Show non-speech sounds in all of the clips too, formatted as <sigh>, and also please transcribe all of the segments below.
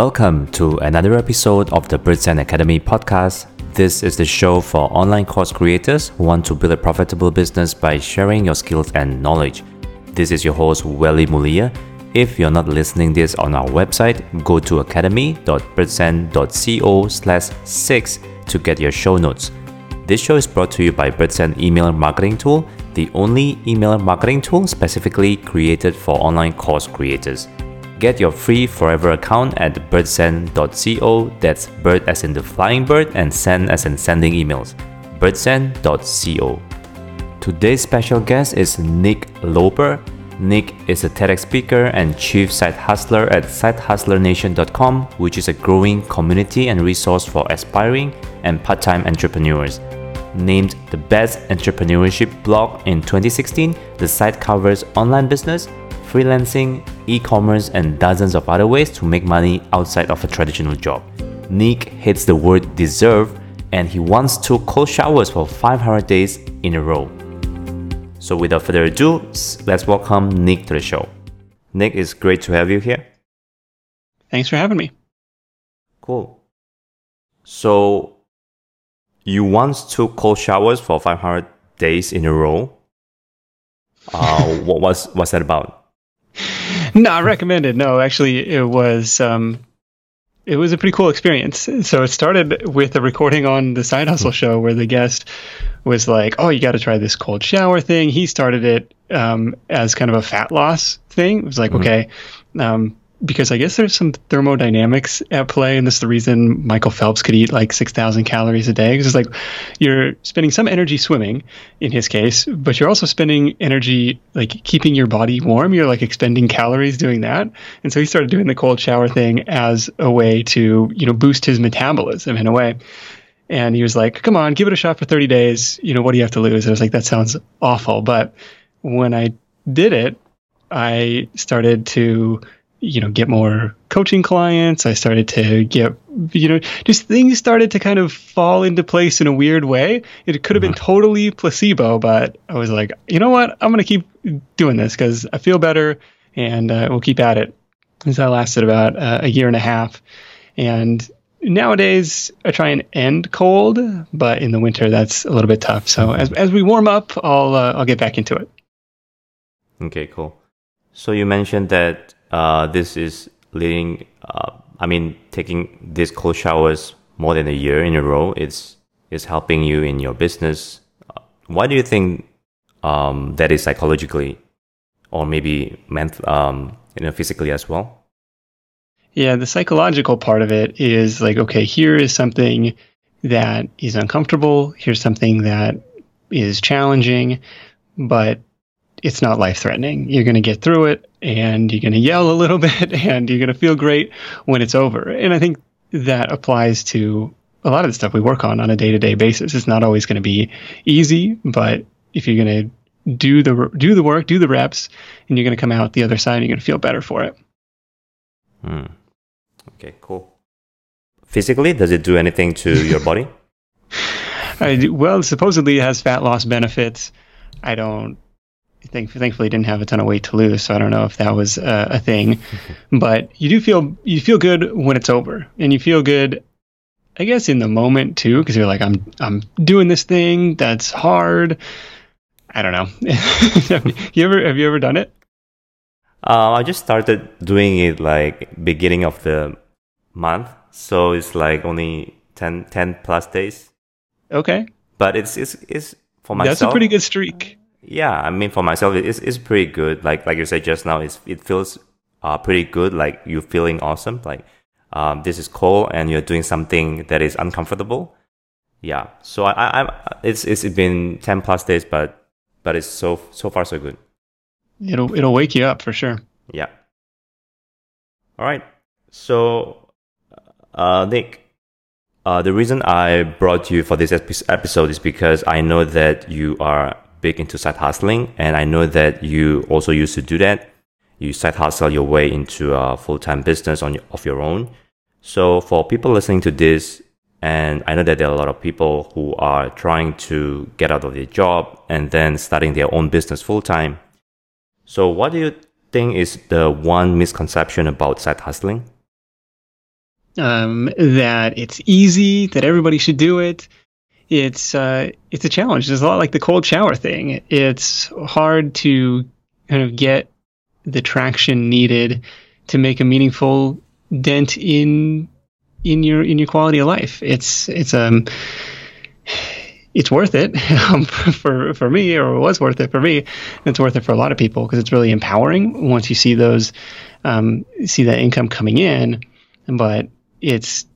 Welcome to another episode of the BirdSend Academy podcast. This is the show for online course creators who want to build a profitable business by sharing your skills and knowledge. This is your host, Welly Mulia. If you're not listening this on our website, go to academy.birdsend.co slash 6 to get your show notes. This show is brought to you by BirdSend Email Marketing Tool, the only email marketing tool specifically created for online course creators. Get your free forever account at birdsend.co. That's bird as in the flying bird and send as in sending emails. birdsend.co. Today's special guest is Nick Loper. Nick is a TEDx speaker and chief side hustler at sidehustlernation.com, which is a growing community and resource for aspiring and part time entrepreneurs. Named the best entrepreneurship blog in 2016, the site covers online business, freelancing, e commerce, and dozens of other ways to make money outside of a traditional job. Nick hates the word deserve and he once took cold showers for 500 days in a row. So, without further ado, let's welcome Nick to the show. Nick, it's great to have you here. Thanks for having me. Cool. So, you once took cold showers for 500 days in a row. Uh, <laughs> what was what's that about? Not recommended. No, actually, it was um, it was a pretty cool experience. So it started with a recording on the Side Hustle show where the guest was like, "Oh, you got to try this cold shower thing." He started it um, as kind of a fat loss thing. It was like, mm-hmm. okay, um, because I guess there's some thermodynamics at play, and this is the reason Michael Phelps could eat like 6,000 calories a day. Because it's like you're spending some energy swimming, in his case, but you're also spending energy like keeping your body warm. You're like expending calories doing that. And so he started doing the cold shower thing as a way to, you know, boost his metabolism in a way. And he was like, come on, give it a shot for 30 days. You know, what do you have to lose? And I was like, that sounds awful. But when I did it, I started to you know get more coaching clients. I started to get you know just things started to kind of fall into place in a weird way. It could have been mm-hmm. totally placebo but i was like you know what? I'm going to keep doing this because i feel better and uh, we'll keep at it. And so that lasted about uh, a year and a half. And nowadays i try and end cold but in the winter that's a little bit tough. So as, as we warm up i'll uh, i'll get back into it. Okay cool. So you mentioned that uh, this is leading. Uh, I mean, taking these cold showers more than a year in a row is is helping you in your business. Uh, why do you think um, that is psychologically, or maybe ment- um, you know, physically as well? Yeah, the psychological part of it is like, okay, here is something that is uncomfortable. Here's something that is challenging, but it's not life threatening. You're going to get through it and you're going to yell a little <laughs> bit and you're going to feel great when it's over. And I think that applies to a lot of the stuff we work on on a day to day basis. It's not always going to be easy, but if you're going to do the do the work, do the reps, and you're going to come out the other side, and you're going to feel better for it. Hmm. Okay, cool. Physically, does it do anything to <laughs> your body? I, well, supposedly it has fat loss benefits. I don't think, thankfully didn't have a ton of weight to lose, so I don't know if that was uh, a thing. <laughs> but you do feel you feel good when it's over, and you feel good, I guess, in the moment too, because you're like, I'm I'm doing this thing that's hard. I don't know. <laughs> have you ever have you ever done it? Uh, I just started doing it like beginning of the month, so it's like only 10, 10 plus days. Okay. But it's it's it's for myself. That's a pretty good streak yeah, I mean for myself, it's it's pretty good. Like like you said just now, it's it feels uh pretty good. Like you're feeling awesome. Like um this is cool, and you're doing something that is uncomfortable. Yeah. So I I I'm, it's it's been ten plus days, but but it's so so far so good. It'll it'll wake you up for sure. Yeah. All right. So, uh, Nick, uh, the reason I brought you for this episode is because I know that you are big into side hustling, and I know that you also used to do that. You side hustle your way into a full time business on of your own. So for people listening to this, and I know that there are a lot of people who are trying to get out of their job and then starting their own business full time. So what do you think is the one misconception about side hustling? um, that it's easy, that everybody should do it. It's uh, it's a challenge. It's a lot like the cold shower thing. It's hard to kind of get the traction needed to make a meaningful dent in in your in your quality of life. It's it's um it's worth it um, <laughs> for for me, or it was worth it for me. It's worth it for a lot of people because it's really empowering once you see those um, see that income coming in. But it's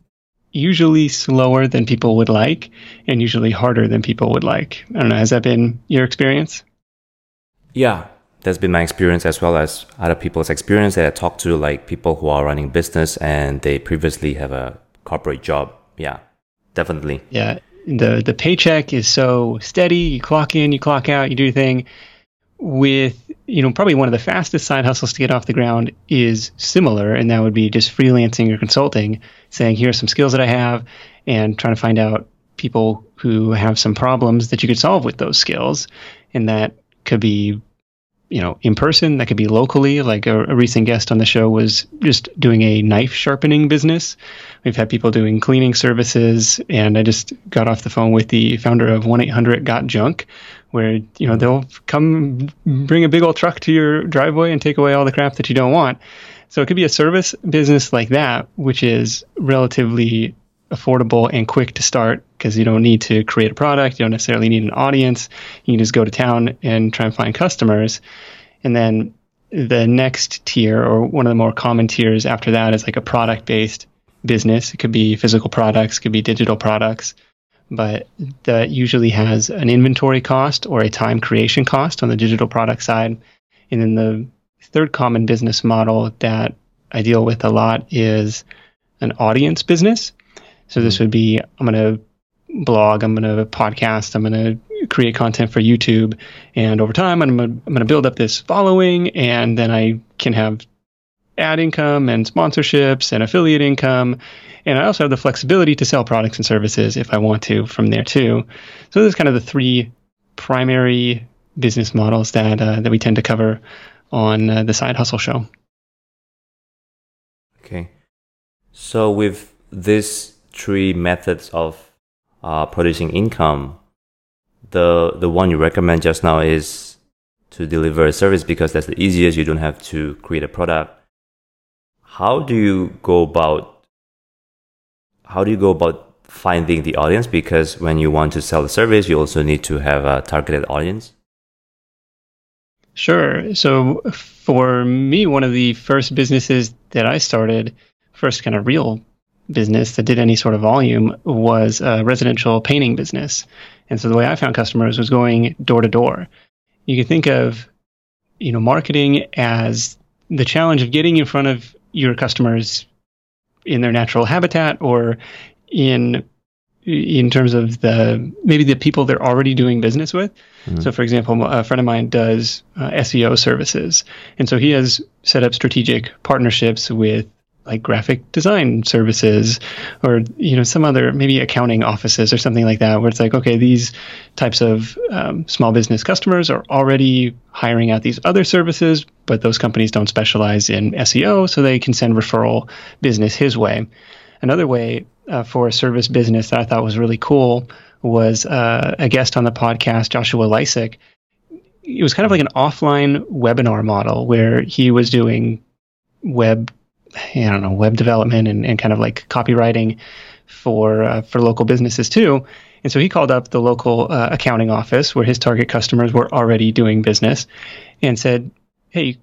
usually slower than people would like, and usually harder than people would like. I don't know. Has that been your experience? Yeah, that's been my experience as well as other people's experience that I talk to, like people who are running business and they previously have a corporate job. Yeah, definitely. Yeah, the the paycheck is so steady. You clock in, you clock out, you do your thing. With you know, probably one of the fastest side hustles to get off the ground is similar, and that would be just freelancing or consulting, saying, "Here are some skills that I have," and trying to find out people who have some problems that you could solve with those skills, and that could be you know, in person. That could be locally. Like a, a, recent guest on the show was just doing a knife sharpening business. We've had people doing cleaning services, and I just got off the phone with the founder of one eight hundred Got Junk, where you know they'll come bring a big old truck to your driveway and take away all the crap that you don't want. So it could be a service business like that, which is relatively affordable and quick to start because you don't need to create a product. You don't necessarily need an audience. You can just go to town and try and find customers. And then the next tier, or one of the more common tiers after that, is like a product based business. It could be physical products, could be digital products, but that usually has an inventory cost or a time creation cost on the digital product side. And then the third common business model that I deal with a lot is an audience business. So this hmm. would be I'm going to blog, I'm going to podcast, I'm going to create content for YouTube, and over time I'm going to build up this following, and then I can have ad income and sponsorships and affiliate income, and I also have the flexibility to sell products and services if I want to from there too. So those are kind of the three primary business models that uh, that we tend to cover on uh, the Side Hustle Show. Okay, so with these three methods of uh, producing income, the the one you recommend just now is to deliver a service because that's the easiest. You don't have to create a product. How do you go about how do you go about finding the audience? Because when you want to sell the service, you also need to have a targeted audience. Sure. So for me, one of the first businesses that I started, first kind of real business that did any sort of volume was a residential painting business. And so the way I found customers was going door to door. You can think of, you know, marketing as the challenge of getting in front of your customers in their natural habitat or in in terms of the maybe the people they're already doing business with. Mm-hmm. So, for example, a friend of mine does uh, SEO services, and so he has set up strategic partnerships with like graphic design services or you know some other maybe accounting offices or something like that where it's like okay these types of um, small business customers are already hiring out these other services but those companies don't specialize in seo so they can send referral business his way another way uh, for a service business that i thought was really cool was uh, a guest on the podcast joshua Lisec. it was kind of like an offline webinar model where he was doing web I don't know web development and, and kind of like copywriting for uh, for local businesses too. And so he called up the local uh, accounting office where his target customers were already doing business, and said, "Hey,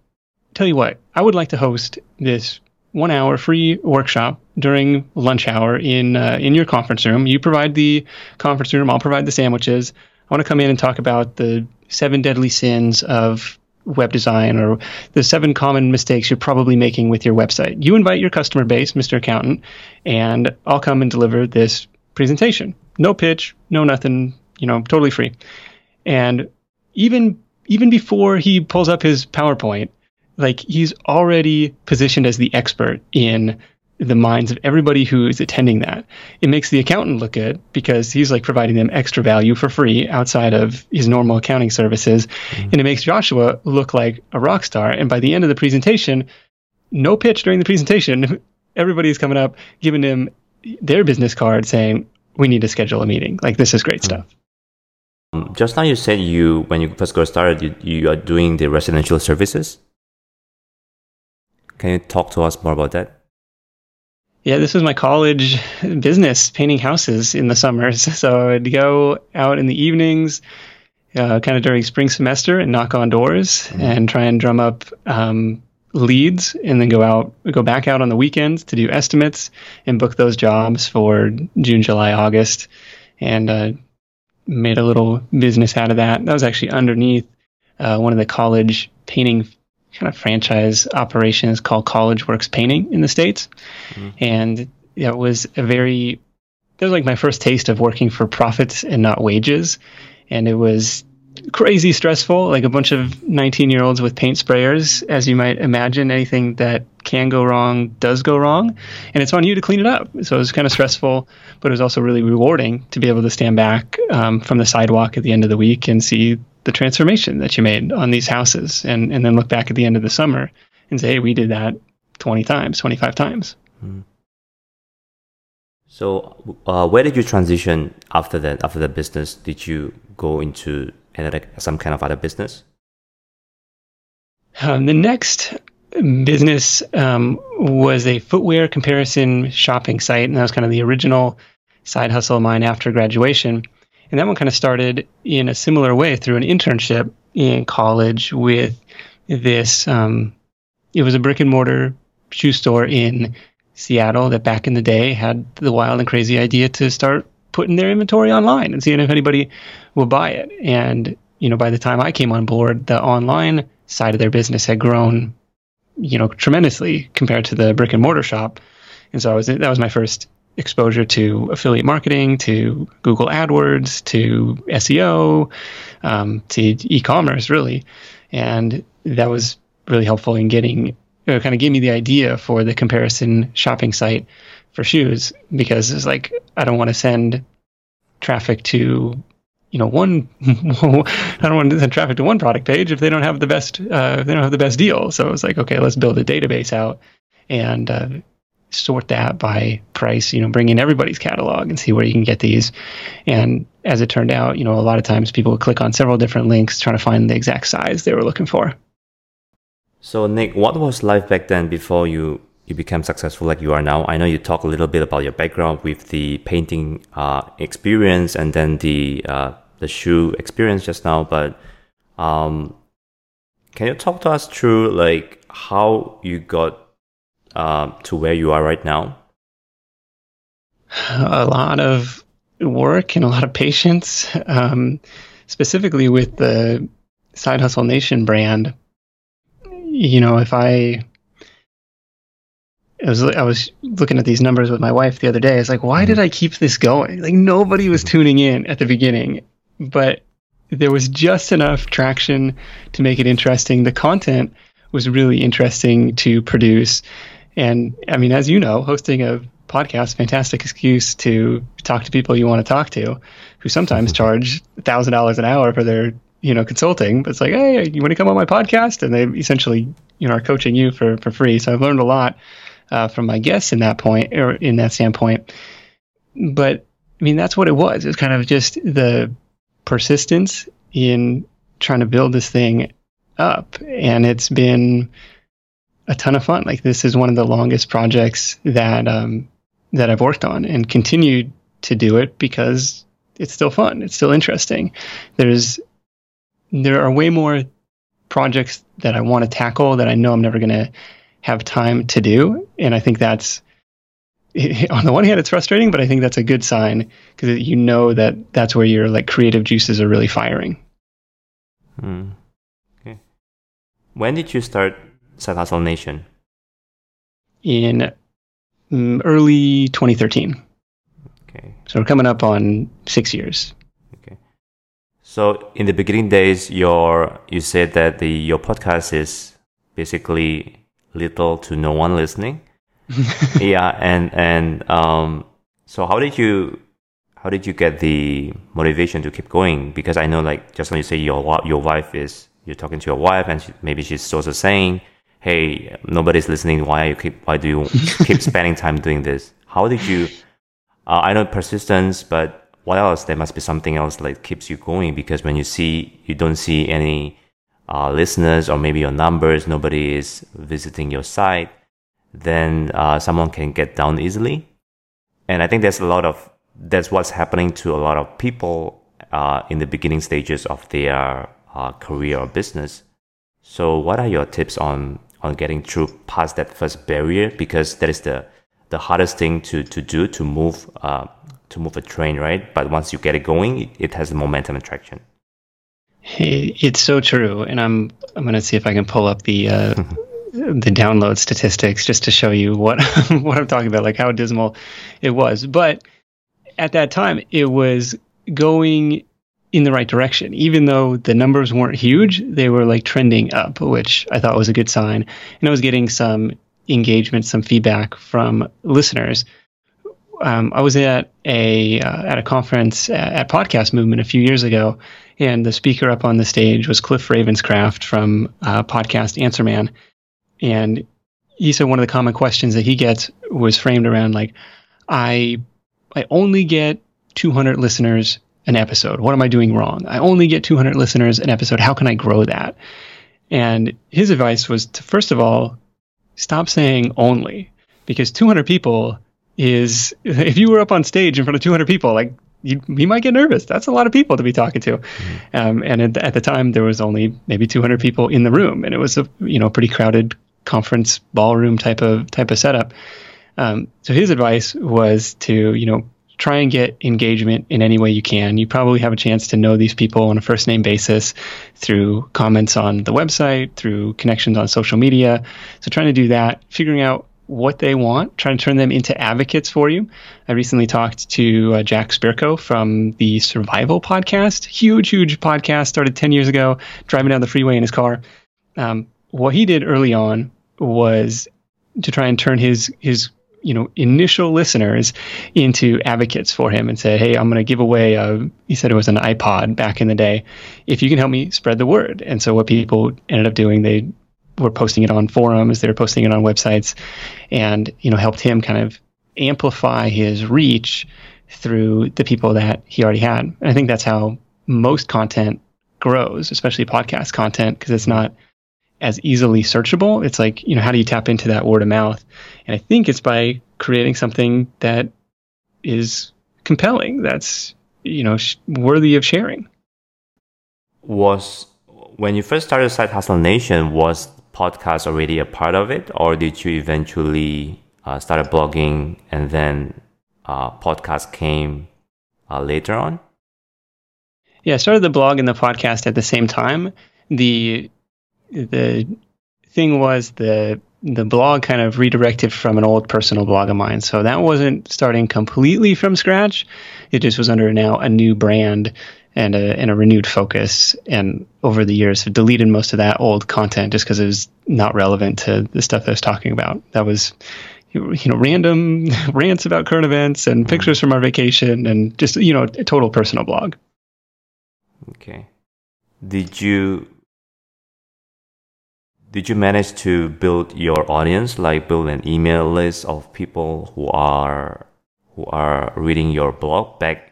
tell you what, I would like to host this one hour free workshop during lunch hour in uh, in your conference room. You provide the conference room, I'll provide the sandwiches. I want to come in and talk about the seven deadly sins of web design or the seven common mistakes you're probably making with your website. You invite your customer base, Mr. Accountant, and I'll come and deliver this presentation. No pitch, no nothing, you know, totally free. And even even before he pulls up his PowerPoint, like he's already positioned as the expert in the minds of everybody who is attending that. It makes the accountant look good because he's like providing them extra value for free outside of his normal accounting services. Mm-hmm. And it makes Joshua look like a rock star. And by the end of the presentation, no pitch during the presentation, <laughs> everybody's coming up, giving him their business card saying, we need to schedule a meeting. Like, this is great stuff. Um, just now you said you, when you first got started, you, you are doing the residential services. Can you talk to us more about that? Yeah, this was my college business, painting houses in the summers. <laughs> So I'd go out in the evenings, uh, kind of during spring semester, and knock on doors mm-hmm. and try and drum up um, leads, and then go out, go back out on the weekends to do estimates and book those jobs for June, July, August, and uh, made a little business out of that. That was actually underneath uh, one of the college painting kind of franchise operations called College Works Painting in the States. Mm-hmm. And it was a very, it was like my first taste of working for profits and not wages. And it was crazy stressful, like a bunch of 19 year olds with paint sprayers, as you might imagine. Anything that can go wrong does go wrong. And it's on you to clean it up. So it was kind of stressful, but it was also really rewarding to be able to stand back um, from the sidewalk at the end of the week and see the transformation that you made on these houses and, and then look back at the end of the summer and say, hey, we did that 20 times, 25 times. Hmm. So, uh, where did you transition after that? After the business, did you go into some kind of other business? Um, the next business um, was a footwear comparison shopping site, and that was kind of the original side hustle of mine after graduation. And that one kind of started in a similar way through an internship in college with this. Um, it was a brick and mortar shoe store in Seattle that back in the day had the wild and crazy idea to start putting their inventory online and seeing if anybody would buy it. And, you know, by the time I came on board, the online side of their business had grown, you know, tremendously compared to the brick and mortar shop. And so I was, that was my first exposure to affiliate marketing, to Google AdWords, to SEO, um, to e-commerce, really, and that was really helpful in getting. It kind of gave me the idea for the comparison shopping site for shoes because it's like I don't want to send traffic to you know one <laughs> I don't want to send traffic to one product page if they don't have the best uh, if they don't have the best deal. So it's like okay, let's build a database out and uh, sort that by price, you know, bring in everybody's catalog and see where you can get these. And as it turned out, you know, a lot of times people would click on several different links trying to find the exact size they were looking for. So Nick, what was life back then before you you became successful like you are now? I know you talk a little bit about your background with the painting uh, experience and then the uh, the shoe experience just now, but um, can you talk to us through like how you got uh, to where you are right now? A lot of work and a lot of patience, um, specifically with the Side Hustle Nation brand. You know, if I I was I was looking at these numbers with my wife the other day. It's like, why did I keep this going? Like nobody was tuning in at the beginning, but there was just enough traction to make it interesting. The content was really interesting to produce, and I mean, as you know, hosting a podcast, fantastic excuse to talk to people you want to talk to, who sometimes charge thousand dollars an hour for their you know consulting. But it's like, hey, you want to come on my podcast? And they essentially you know are coaching you for for free. So I've learned a lot uh, from my guests in that point or in that standpoint. But I mean, that's what it was. It was kind of just the persistence in trying to build this thing up, and it's been a ton of fun. Like this is one of the longest projects that um, that I've worked on, and continued to do it because it's still fun. It's still interesting. There's there are way more projects that I want to tackle that I know I'm never going to have time to do, and I think that's <laughs> on the one hand it's frustrating, but I think that's a good sign because you know that that's where your like creative juices are really firing. Hmm. Okay. When did you start Side Hustle Nation? In mm, early 2013. Okay. So we're coming up on six years. Okay. So in the beginning days, your you said that the your podcast is basically little to no one listening. <laughs> yeah, and and um, so how did you how did you get the motivation to keep going? Because I know, like just when you say your your wife is you're talking to your wife, and she, maybe she's also saying, hey, nobody's listening. Why you keep? Why do you <laughs> keep spending time doing this? How did you? Uh, I know persistence, but what else? There must be something else that keeps you going because when you see you don't see any uh, listeners or maybe your numbers, nobody is visiting your site, then uh, someone can get down easily. And I think there's a lot of that's what's happening to a lot of people uh, in the beginning stages of their uh, career or business. So, what are your tips on on getting through past that first barrier? Because that is the the hardest thing to to do to move uh, to move a train, right? But once you get it going, it has the momentum and traction. It's so true, and I'm I'm going to see if I can pull up the uh, <laughs> the download statistics just to show you what <laughs> what I'm talking about, like how dismal it was. But at that time, it was going in the right direction, even though the numbers weren't huge. They were like trending up, which I thought was a good sign, and I was getting some engagement, some feedback from listeners. Um, I was at a uh, at a conference at, at, Podcast Movement a few years ago, and the speaker up on the stage was Cliff Ravenscraft from uh, Podcast Answer Man, and he said one of the common questions that he gets was framed around like, I I only get 200 listeners an episode. What am I doing wrong? I only get 200 listeners an episode. How can I grow that? And his advice was to first of all stop saying only because 200 people is <laughs> if you were up on stage in front of 200 people, like you, you might get nervous. That's a lot of people to be talking to. Mm-hmm. Um, and at, at, the time, there was only maybe 200 people in the room, and it was a you know pretty crowded conference ballroom type of type of setup. Um, so his advice was to you know try and get engagement in any way you can. You probably have a chance to know these people on a first name basis through comments on the website, through connections on social media. So trying to do that, figuring out what they want, trying to turn them into advocates for you. I recently talked to uh, Jack Spirko from the Survival Podcast, huge, huge podcast, started 10 years ago, driving down the freeway in his car. Um, what he did early on was to try and turn his his you know initial listeners into advocates for him and say hey i'm going to give away a, he said it was an ipod back in the day if you can help me spread the word and so what people ended up doing they were posting it on forums, they were posting it on websites, and you know helped him kind of amplify his reach through the people that he already had. And I think that's how most content grows, especially podcast content, because it's not as easily searchable. It's like, you know, how do you tap into that word of mouth? And I think it's by creating something that is compelling, that's, you know, sh- worthy of sharing. Was when you first started Side Hustle Nation, was podcast already a part of it, or did you eventually uh, start blogging and then uh, podcast came uh, later on? Yeah, I started the blog and the podcast at the same time. The the thing was the the blog kind of redirected from an old personal blog of mine, so that wasn't starting completely from scratch. It just was under now a new brand and a, and a renewed focus. And over the years, have deleted most of that old content just because it was not relevant to the stuff I was talking about. That was, you know, random <laughs> rants about current events and pictures from our vacation and just, you know, a total personal blog. Okay. Did you did you manage to build your audience like build an email list of people who are who are reading your blog back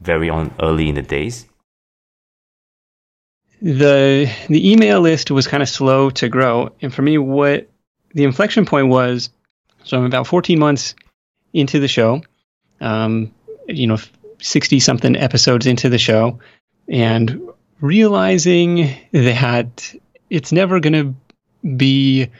very on early in the days? The the email list was kind of slow to grow, and for me, what the inflection point was. So I'm about 14 months into the show, um, you know, 60 something episodes into the show, and realizing that it's never going to be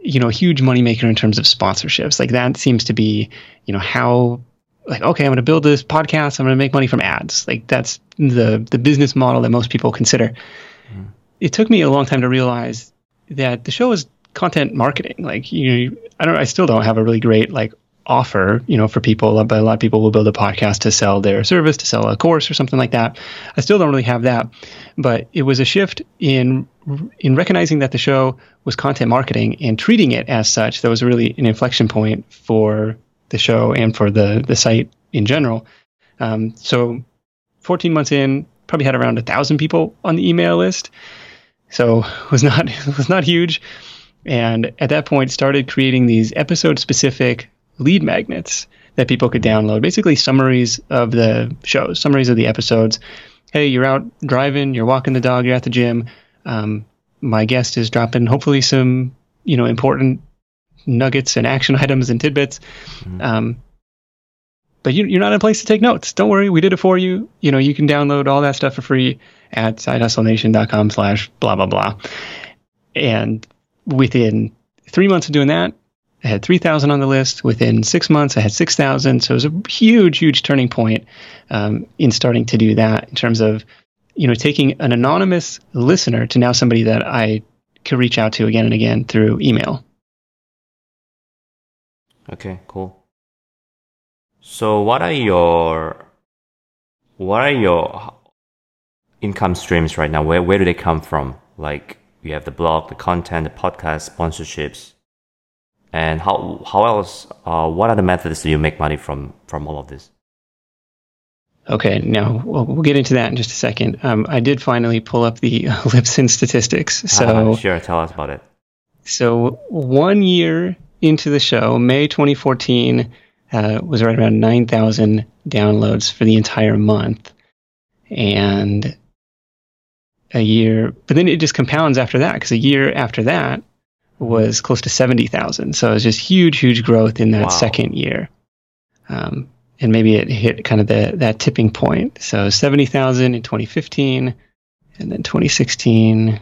you know a huge moneymaker in terms of sponsorships. Like that seems to be you know how like okay i'm going to build this podcast i'm going to make money from ads. Like that's the the business model that most people consider. Mm. it took me a long time to realize that the show is content marketing. Like you know, i don't i still don't have a really great like offer you know for people but a lot of people will build a podcast to sell their service to sell a course or something like that i still don't really have that but it was a shift in in recognizing that the show was content marketing and treating it as such that was really an inflection point for the show and for the the site in general. Um, so, 14 months in, probably had around a thousand people on the email list. So <laughs> it was not <laughs> it was not huge. and at that point started creating these episode specific lead magnets that people could download. Basically summaries of the shows summaries of the episodes. Hey you're out driving you're walking the dog you're at the gym. Um, my guest is dropping hopefully some you know important nuggets and action <laughs> items and tidbits. Mm-hmm. um, but you, are not in a place to take notes. Don't worry we did it for you. You know you can download all that stuff for free at sidehustlenation.com slash blah blah blah. And within three months of doing that I had 3,000 on the list. Within six months, I had 6,000. So it was a huge, huge turning point um, in starting to do that in terms of, you know, taking an anonymous listener to now somebody that I could reach out to again and again through email. Okay, cool. So what are your what are your income streams right now? Where where do they come from? Like you have the blog, the content, the podcast, sponsorships and how how else? Uh, what are the methods do you make money from from all of this? Okay, now we'll, we'll get into that in just a second. Um, I did finally pull up the <laughs> Libsyn statistics. So uh, sure, tell us about it. So one year into the show, May 2014 uh, was right around 9,000 downloads for the entire month, and a year. But then it just compounds after that because a year after that, was close to 70,000. So it was just huge, huge growth in that wow. second year. Um, and maybe it hit kind of the, that tipping point. So 70,000 in 2015, and then 2016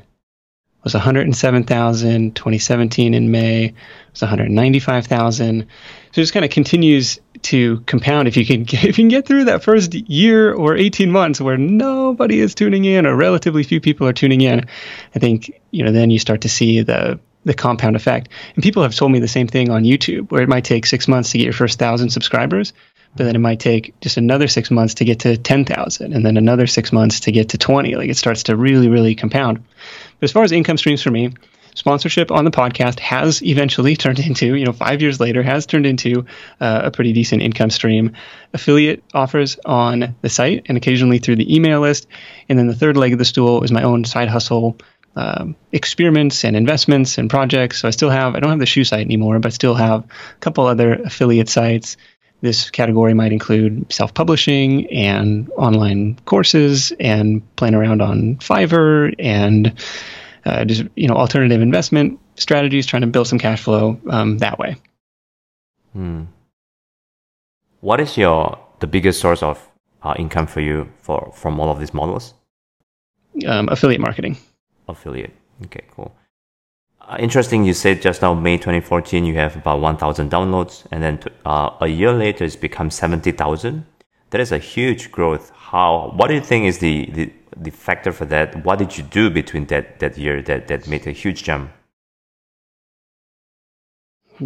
was 107,000. 2017 in May was 195,000. So it just kind of continues to compound. If you can get, <laughs> if you can get through that first year or 18 months where nobody is tuning in or relatively few people are tuning in, I think you know then you start to see the the compound effect. And people have told me the same thing on YouTube, where it might take six months to get your first thousand subscribers, but then it might take just another six months to get to 10,000 and then another six months to get to 20. Like it starts to really, really compound. But as far as income streams for me, sponsorship on the podcast has eventually <laughs> turned into, you know, five years later, has turned into uh, a pretty decent income stream. Affiliate offers on the site and occasionally through the email list. And then the third leg of the stool is my own side hustle um, experiments and investments and projects. So I still have, I don't have the shoe site anymore, but still have a couple other affiliate sites. This category might include self publishing and online courses and playing around on Fiverr and uh, just, you know, alternative investment strategies, trying to build some cash flow um, that way. Hmm. What is your the biggest source of uh, income for you for from all of these models? Um, affiliate marketing affiliate. Okay, cool. Uh, interesting. You said just now, May 2014, you have about 1,000 downloads, and then uh, a year later, it's become 70,000. That is a huge growth. How? What do you think is the, the the factor for that? What did you do between that that year that that made a huge jump?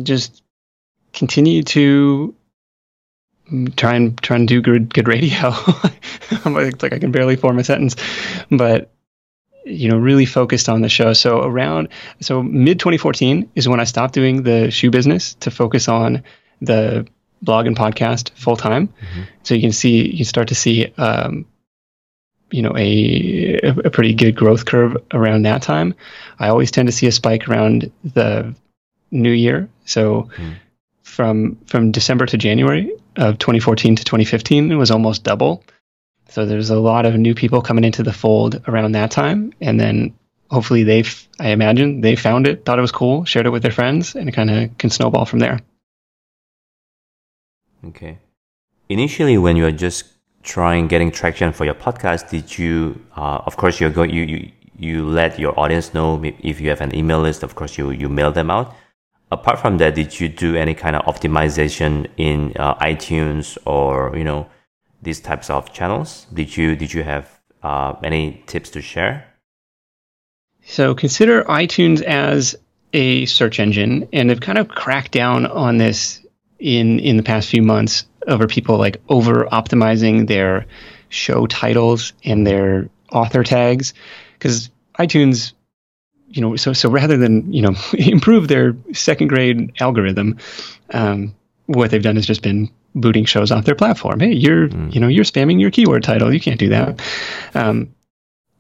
Just continue to try and try and do good good radio. <laughs> it's like I can barely form a sentence, but you know really focused on the show. So around so mid 2014 is when i stopped doing the shoe business to focus on the blog and podcast full time mm-hmm. so you can see you start to see um, you know a a pretty good growth curve around that time. I always tend to see a spike around the new year. So mm. from from december to january of 2014 to 2015 it was almost double so there's a lot of new people coming into the fold around that time, and then hopefully they've, I imagine, they found it, thought it was cool, shared it with their friends, and it kind of can snowball from there. Okay. Initially, when you were just trying getting traction for your podcast, did you, uh, of course, you're going, you, you, you let your audience know if you have an email list, of course, you, you mail them out. Apart from that, did you do any kind of optimization in uh, iTunes or, you know, these types of channels. Did you did you have uh, any tips to share? So consider iTunes as a search engine, and they've kind of cracked down on this in in the past few months over people like over optimizing their show titles and their author tags because iTunes you know so so rather than you know <laughs> improve their second grade algorithm um, what they've done has just been booting shows off their platform. Hey, you're mm. you know you're spamming your keyword title. You can't do that. Um,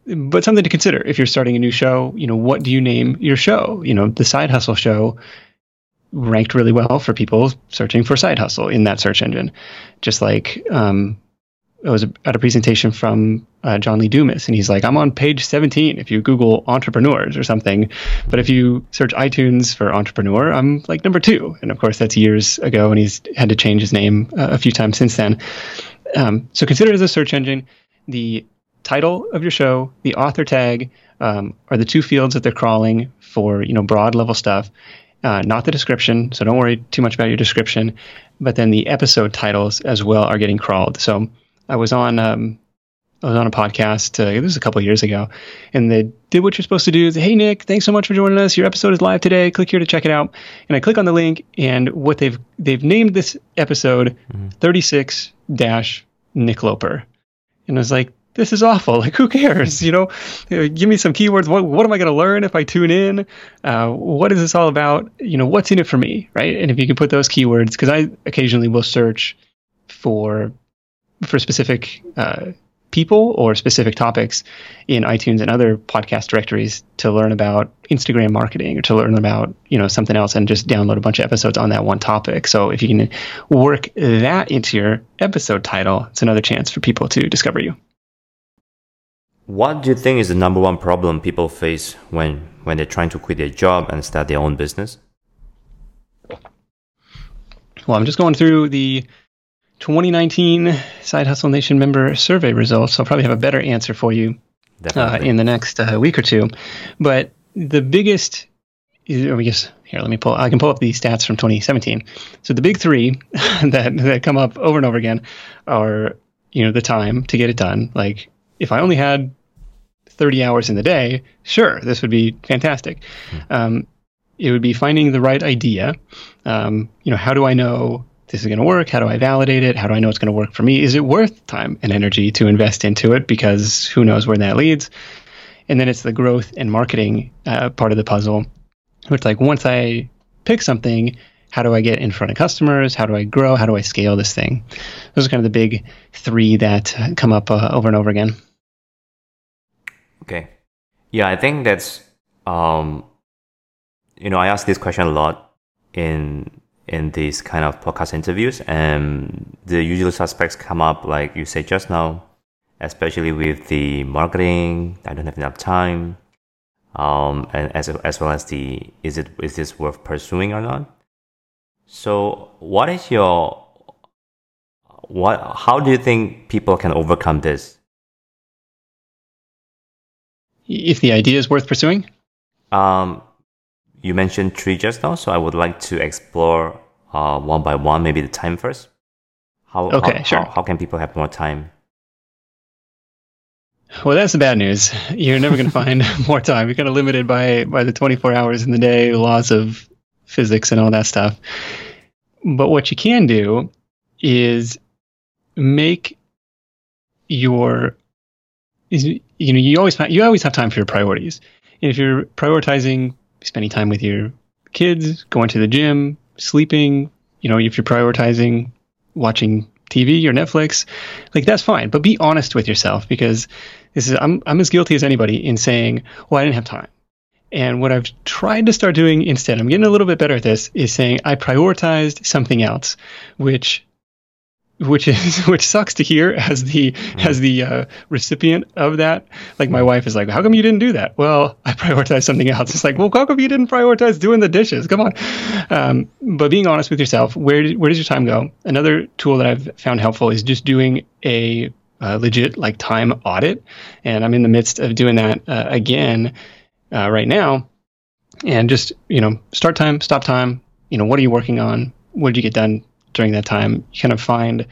but something to consider if you're starting a new show. You know, what do you name your show? You know, the side hustle show ranked really well for people searching for side hustle in that search engine. Just like um, I was at a presentation from uh, John Lee Dumas, and he's like, I'm on page 17 if you Google entrepreneurs or something. But if you search iTunes for entrepreneur, I'm like number two. And of course, that's years ago, and he's had to change his name uh, a few times since then. Um, so consider it as a search engine. The title of your show, the author tag, um, are the two fields that they're crawling for, you know, broad level stuff. Uh, not the description, so don't worry too much about your description. But then the episode titles as well are getting crawled. So I was on um, I was on a podcast. Uh, this was a couple years ago, and they did what you're supposed to do. Hey Nick, thanks so much for joining us. Your episode is live today. Click here to check it out. And I click on the link, and what they've they've named this episode mm-hmm. 36 dash Nick Loper, and I was like, this is awful. Like, who cares? You know, give me some keywords. What, what am I going to learn if I tune in? Uh, what is this all about? You know, what's in it for me, right? And if you can put those keywords, because I occasionally will search for for specific uh, people or specific topics in iTunes and other podcast directories to learn about Instagram marketing or to learn about you know something else and just download a bunch of episodes on that one topic. So if you can work that into your episode title, it's another chance for people to discover you. What do you think is the number one problem people face when when they're trying to quit their job and start their own business? Well, I'm just going through the 2019 Side Hustle Nation member survey results. I'll probably have a better answer for you uh, in the next uh, week or two. But the biggest, I guess, here, let me pull, I can pull up the stats from 2017. So the big three <laughs> that, that come up over and over again are, you know, the time to get it done. Like, if I only had 30 hours in the day, sure, this would be fantastic. Mm-hmm. Um, it would be finding the right idea. Um, you know, how do I know this is going to work? How do I validate it? How do I know it's going to work for me? Is it worth time and energy to invest into it? Because who knows where that leads? And then it's the growth and marketing uh, part of the puzzle, which like once I pick something, how do I get in front of customers? How do I grow? How do I scale this thing? Those are kind of the big three that come up uh, over and over again. Okay. Yeah, I think that's um, you know, I ask this question a lot in in these kind of podcast interviews, and the usual suspects come up, like you said just now, especially with the marketing. I don't have enough time, um, and as as well as the is it is this worth pursuing or not? So, what is your what? How do you think people can overcome this? If the idea is worth pursuing. Um, you mentioned three just now, so I would like to explore uh, one by one, maybe the time first. How, okay, how, sure. How, how, can people have more time? Well, that's the bad news. You're never going <laughs> to find <laughs> more time. You're kind of limited by by the 24 hours in the day, laws of physics, and all that stuff. But what you can do is make your is you know you always you always have time for your priorities. And if you're prioritizing spending time with your kids, going to the gym, sleeping, you know, if you're prioritizing watching TV or Netflix, like that's fine. But be honest with yourself because this is I'm I'm as guilty as anybody in saying, well, I didn't have time. And what I've tried to start doing instead, I'm getting a little bit better at this, is saying I prioritized something else, which which is <laughs> which sucks to hear as the mm. as the uh, recipient of that. Like my wife is like, "How come you didn't do that?" Well, <laughs> I prioritized something else. It's like, well, how come you didn't prioritize doing the dishes? Come on. Um, but being honest with yourself, where where does your time go? Another tool that I've found helpful is just doing a uh, legit like time audit, and I'm in the midst of doing that uh, again uh, right now. And just you know, start time, stop time. You know, what are you working on? What did you get done during that time, you kind of find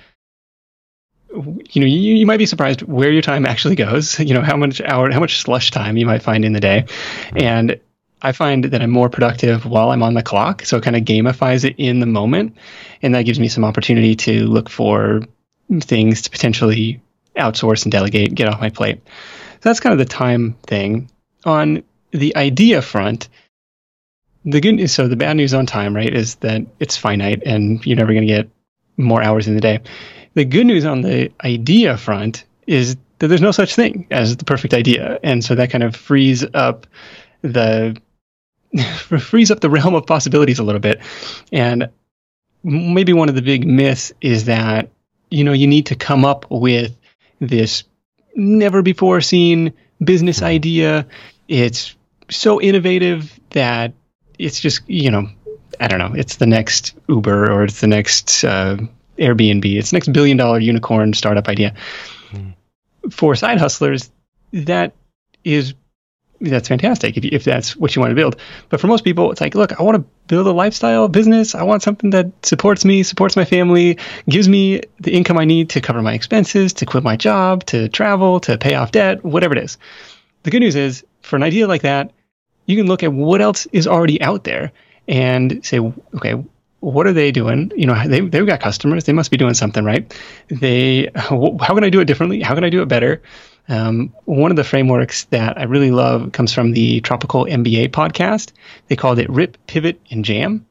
you know you, you might be surprised where your time <laughs> actually goes you know how much hour how much slush time you might find in the day. And i find that i'm more productive while i'm on the clock so it kind of gamifies it in the moment. And that gives me some opportunity to look for things to potentially outsource and delegate get off my plate. So that's kind of the time thing. On the idea front the good news, so the bad news on time, right, is that it's finite and you're never going to get more hours in the day. The good news on the idea front is that there's no such thing as the perfect idea, and so that kind of frees up the <laughs> frees up the realm of possibilities a little bit. And maybe one of the big myths is that you know you need to come up with this never before seen business hmm. idea. It's so innovative that it's just you know I don't know. It's the next Uber or it's the next uh, Airbnb. It's the next billion dollar unicorn startup idea. Mm. For side hustlers, that is that's fantastic if, if that's what you want to build. But for most people, it's like, look, I want to build a lifestyle business. I want something that supports me, supports my family, gives me the income I need to cover my expenses, to quit my job, to travel, to pay off debt, whatever it is. The good news is, for an idea like that, you can look at what else is already out there and say, okay, what are they doing? You know, they, they've got customers. They must be doing something right. They, <laughs> how can I do it differently? How can I do it better? Um, one of the frameworks that I really love comes from the Tropical MBA podcast. They called it Rip, Pivot, and Jam,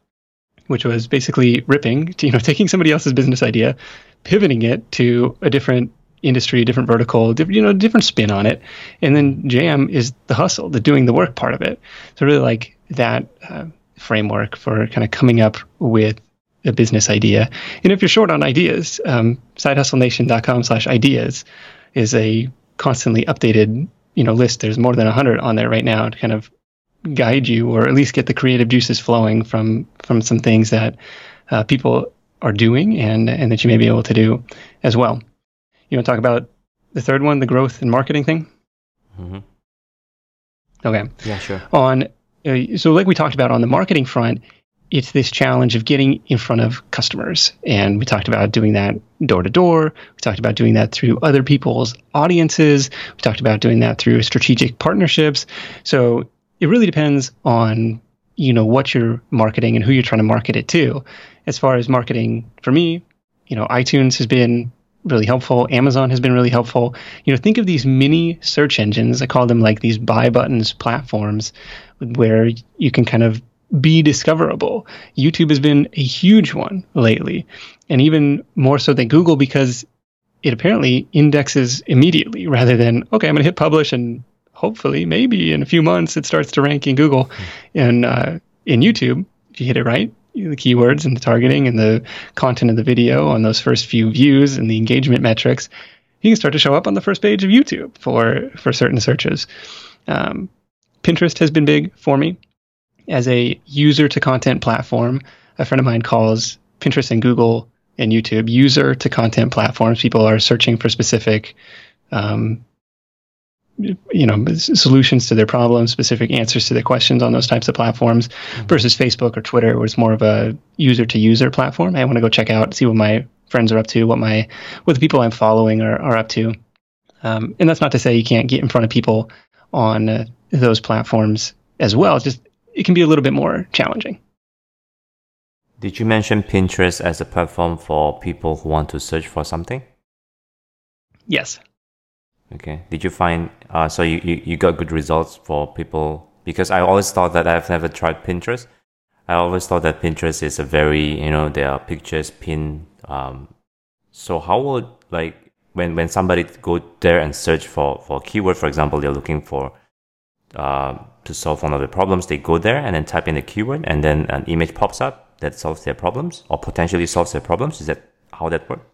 which was basically ripping, <laughs> you know, taking somebody else's business idea, pivoting it to a different industry, different vertical, different, you know, different spin on it, and then jam is the hustle, the doing the work part of it. So really like that uh, framework for kind of coming up with a business idea. And if you're short on ideas, um, sidehustlenation.com slash ideas is a constantly updated, you know, list. There's more than 100 on there right now to kind of guide you or at least get the creative juices flowing from from some things that uh, people are doing and and that you may be able to do as well. You want to talk about the third one, the growth and marketing thing? Mm-hmm. Okay. Yeah, sure. On uh, so, like we talked about on the marketing front, it's this challenge of getting in front of customers, and we talked about doing that door to door. We talked about doing that through other people's audiences. We talked about doing that through strategic partnerships. So it really depends on you know what you're marketing and who you're trying to market it to. As far as marketing for me, you know, iTunes has been really helpful. Amazon has been really helpful. You know, think of these mini search engines. I call them like these buy buttons platforms where you can kind of be discoverable. YouTube has been a huge one lately, and even more so than Google because it apparently indexes immediately rather than, okay, I'm going to hit publish and hopefully, maybe in a few months, it starts to rank in Google. Mm. And uh, in YouTube, if you hit it right, the keywords and the targeting and the content of the video on those first few views and the engagement metrics, you can start to show up on the first page of YouTube for for certain searches. Um, Pinterest has been big for me as a user to content platform. A friend of mine calls Pinterest and Google and YouTube user to content platforms. People are searching for specific um, you know solutions to their problems specific answers to their questions on those types of platforms mm-hmm. versus facebook or twitter where it's more of a user to user platform. I want to go check out see what my friends are up to what my what the people i'm following are, are up to. Um, and that's not to say you can't get in front of people on uh, those platforms as well it's just it can be a little bit more challenging. Did you mention pinterest as a platform for people who want to search for something? Yes Okay. Did you find uh, so you, you, you got good results for people? Because I always thought that I've never tried Pinterest. I always thought that Pinterest is a very you know there are pictures pinned. Um, so how would like when when somebody go there and search for for keyword, for example, they're looking for uh, to solve one of the problems, they go there and then type in the keyword, and then an image pops up that solves their problems or potentially solves their problems. Is that how that works?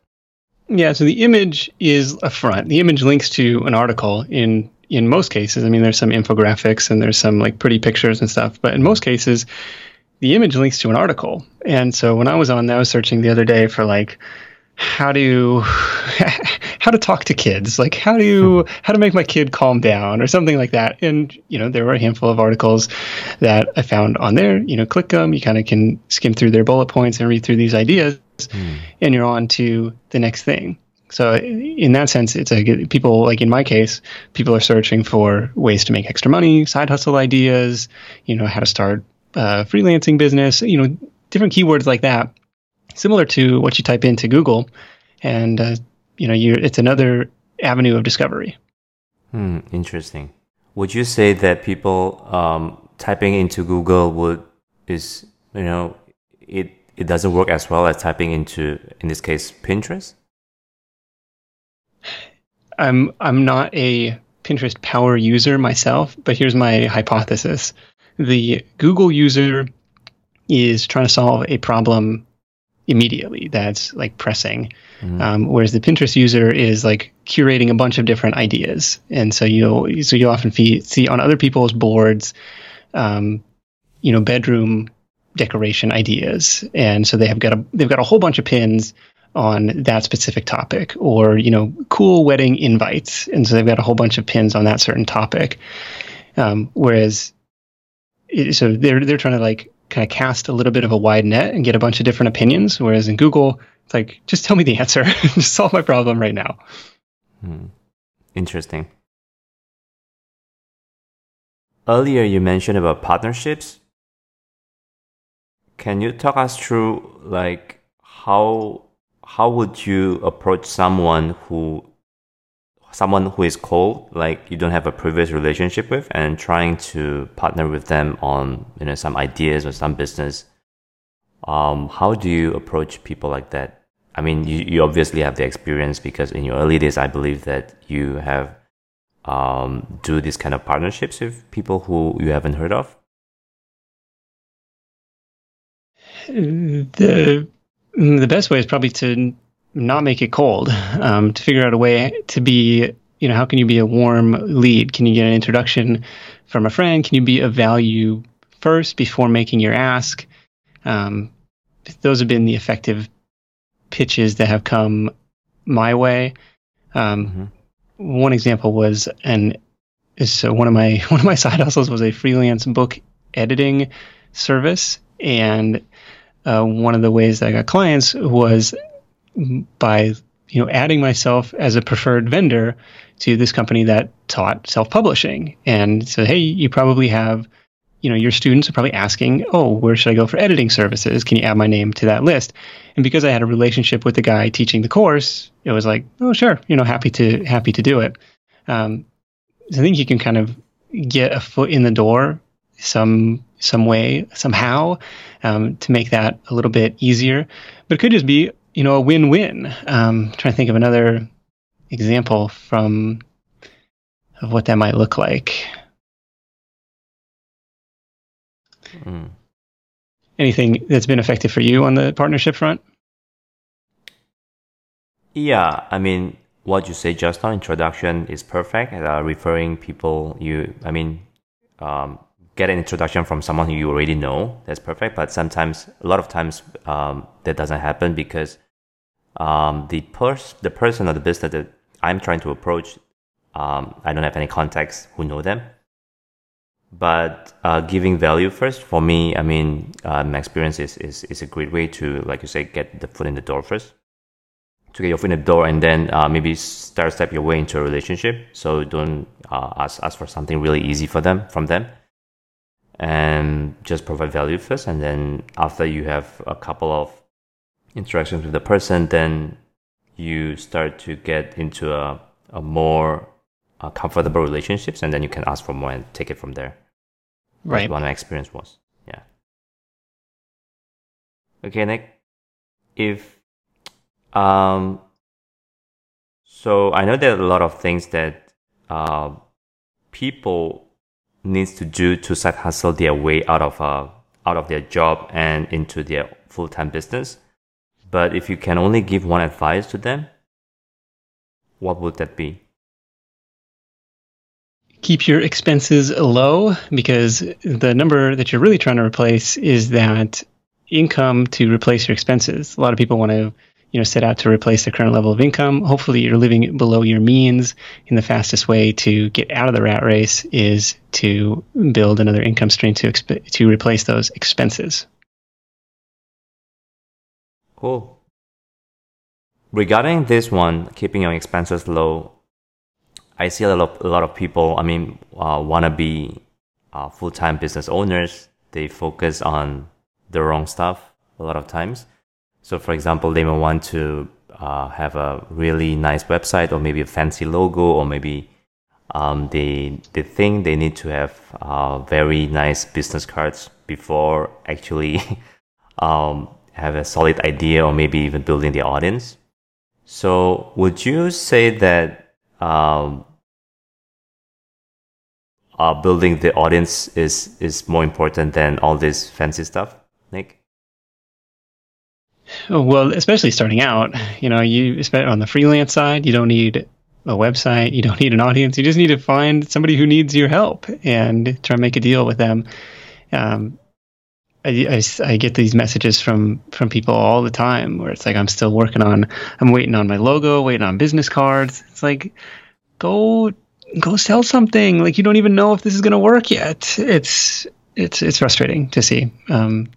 Yeah, so the image is a front. The image links to an article in in most cases. I mean, there's some infographics and there's some like pretty pictures and stuff, but in most cases, the image links to an article. And so when I was on, I was searching the other day for like how to <laughs> how to talk to kids like how to hmm. how to make my kid calm down or something like that and you know there were a handful of articles that i found on there you know click them you kind of can skim through their bullet points and read through these ideas mm. and you're on to the next thing. So in that sense, it's a people like in my case, people are searching for ways to make extra money, side hustle ideas, you know, how to start a freelancing business, you know, different keywords like that, similar to what you type into Google, and uh, you know, you it's another avenue of discovery. Hmm, interesting. Would you say that people um, typing into Google would is you know it it doesn't work as well as typing into, in this case, Pinterest? I'm I'm not a Pinterest power user myself, but here's my hypothesis: the Google user is trying to solve a problem immediately that's like pressing, mm-hmm. um, whereas the Pinterest user is like curating a bunch of different ideas, and so you'll so you often see on other people's boards, um, you know, bedroom decoration ideas, and so they have got a they've got a whole bunch of pins on that specific topic, or you know, cool wedding invites, and so they've got a whole bunch of pins on that certain topic. Um, whereas, so they're they're trying to like kind of cast a little bit of a wide net and get a bunch of different opinions. Whereas in Google, it's like just tell me the answer, <laughs> just solve my problem right now. Hmm. Interesting. Earlier, you mentioned about partnerships. Can you talk us through like how how would you approach someone who someone who is cold, like you don't have a previous relationship with, and trying to partner with them on you know some ideas or some business? Um, how do you approach people like that? I mean, you, you obviously have the experience because in your early days, I believe that you have um, do these kind of partnerships with people who you haven't heard of. The the best way is probably to not make it cold. Um, to figure out a way to be, you know, how can you be a warm lead? Can you get an introduction from a friend? Can you be of value first before making your ask? Um, those have been the effective pitches that have come my way. Um, mm-hmm. One example was, and so one of my <laughs> one of my side hustles was a freelance book editing service, and uh, one of the ways that I got clients was by you know adding myself as a preferred vendor to this company that taught self-publishing. And so hey you probably have you know your students are probably asking oh where should i go for editing services? Can you add my name to that list? And because i had a relationship with the guy teaching the course it was like oh sure you know happy to happy to do it. Um, i think you can kind of get a foot in the door some some way somehow um, to make that a little bit easier. But it could just be you know a win-win. Um, trying to think of another example from of what that might look like. Mm. Anything that's been effective for you on the partnership front? Yeah, I mean, what you say just now, introduction is perfect. Uh, referring people, you, I mean, um, get an introduction from someone who you already know, that's perfect. But sometimes, a lot of times, um, that doesn't happen because um, the pers- the person or the business that I'm trying to approach, um, I don't have any contacts who know them. But uh, giving value first for me, I mean, uh, my experience is, is is a great way to, like you say, get the foot in the door first. To get your foot in the door, and then uh, maybe start step your way into a relationship. So don't uh, ask ask for something really easy for them from them and just provide value first. And then after you have a couple of interactions with the person, then you start to get into a, a more uh, comfortable relationships, and then you can ask for more and take it from there. Right. That's what my experience was. Yeah. Okay, Nick. If um, so I know there are a lot of things that uh, people needs to do to side hustle their way out of uh, out of their job and into their full time business. But if you can only give one advice to them, what would that be? Keep your expenses low because the number that you're really trying to replace is that income to replace your expenses. A lot of people want to you know set out to replace the current level of income. Hopefully, you're living below your means. And the fastest way to get out of the rat race is to build another income stream to exp- to replace those expenses. Cool. Regarding this one, keeping your expenses low, I see a lot of, a lot of people. I mean, uh, wanna be uh, full time business owners. They focus on the wrong stuff a lot of times so, for example, they may want to uh, have a really nice website or maybe a fancy logo or maybe um, they they think they need to have uh, very nice business cards before actually <laughs> um, have a solid idea or maybe even building the audience. So, would you say that um, uh, building the audience is is more important than all this fancy stuff, Nick? Well, especially starting out, you know, you on the freelance side, you don't need a website, you don't need an audience, you just need to find somebody who needs your help and try to make a deal with them. Um, I, I, I, get these messages from from people all the time where it's like I'm still working on I'm waiting on my logo, waiting on business cards. It's like go go sell something. Like you don't even know if this is going to work yet. It's it's it's frustrating to see. Um,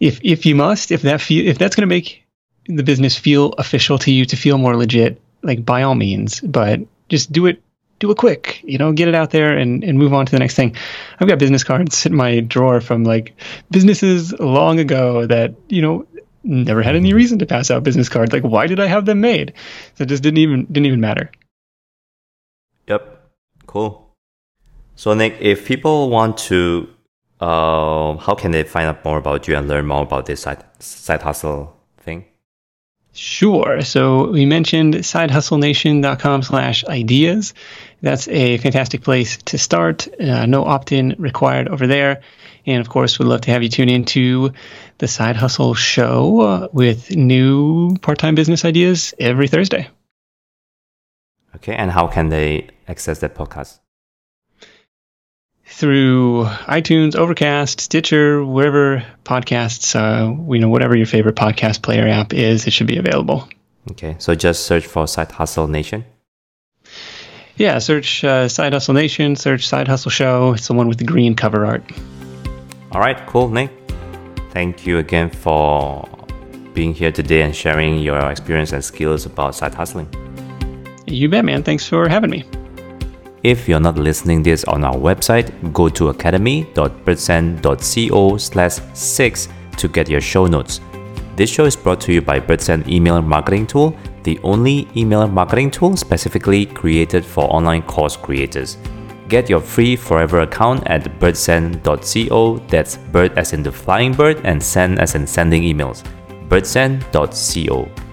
if if you must, if that feel, if that's going to make the business feel official to you, to feel more legit, like by all means. But just do it do it quick, you know, get it out there and, and move on to the next thing. I've got business cards in my drawer from like businesses long ago that, you know, never had any reason to pass out business cards. Like, why did I have them made? So it just didn't even didn't even matter. Yep. Cool. So Nick, if people want to uh, how can they find out more about you and learn more about this side side hustle thing? Sure. So we mentioned sidehustlenation.com slash ideas. That's a fantastic place to start. Uh, no opt-in required over there. And of course, we'd love to have you tune into the Side Hustle Show uh, with new part-time business ideas every Thursday. Okay. And how can they access that podcast? Through iTunes, Overcast, Stitcher, wherever podcasts, uh, you know, whatever your favorite podcast player app is, it should be available. Okay, so just search for Side Hustle Nation. Yeah, search uh, Side Hustle Nation, search Side Hustle Show. It's the one with the green cover art. All right, cool, Nick. Thank you again for being here today and sharing your experience and skills about side hustling. You bet, man. Thanks for having me. If you're not listening this on our website, go to academy.birdsend.co slash 6 to get your show notes. This show is brought to you by BirdSend Email Marketing Tool, the only email marketing tool specifically created for online course creators. Get your free forever account at birdsend.co, that's bird as in the flying bird and send as in sending emails. birdsend.co.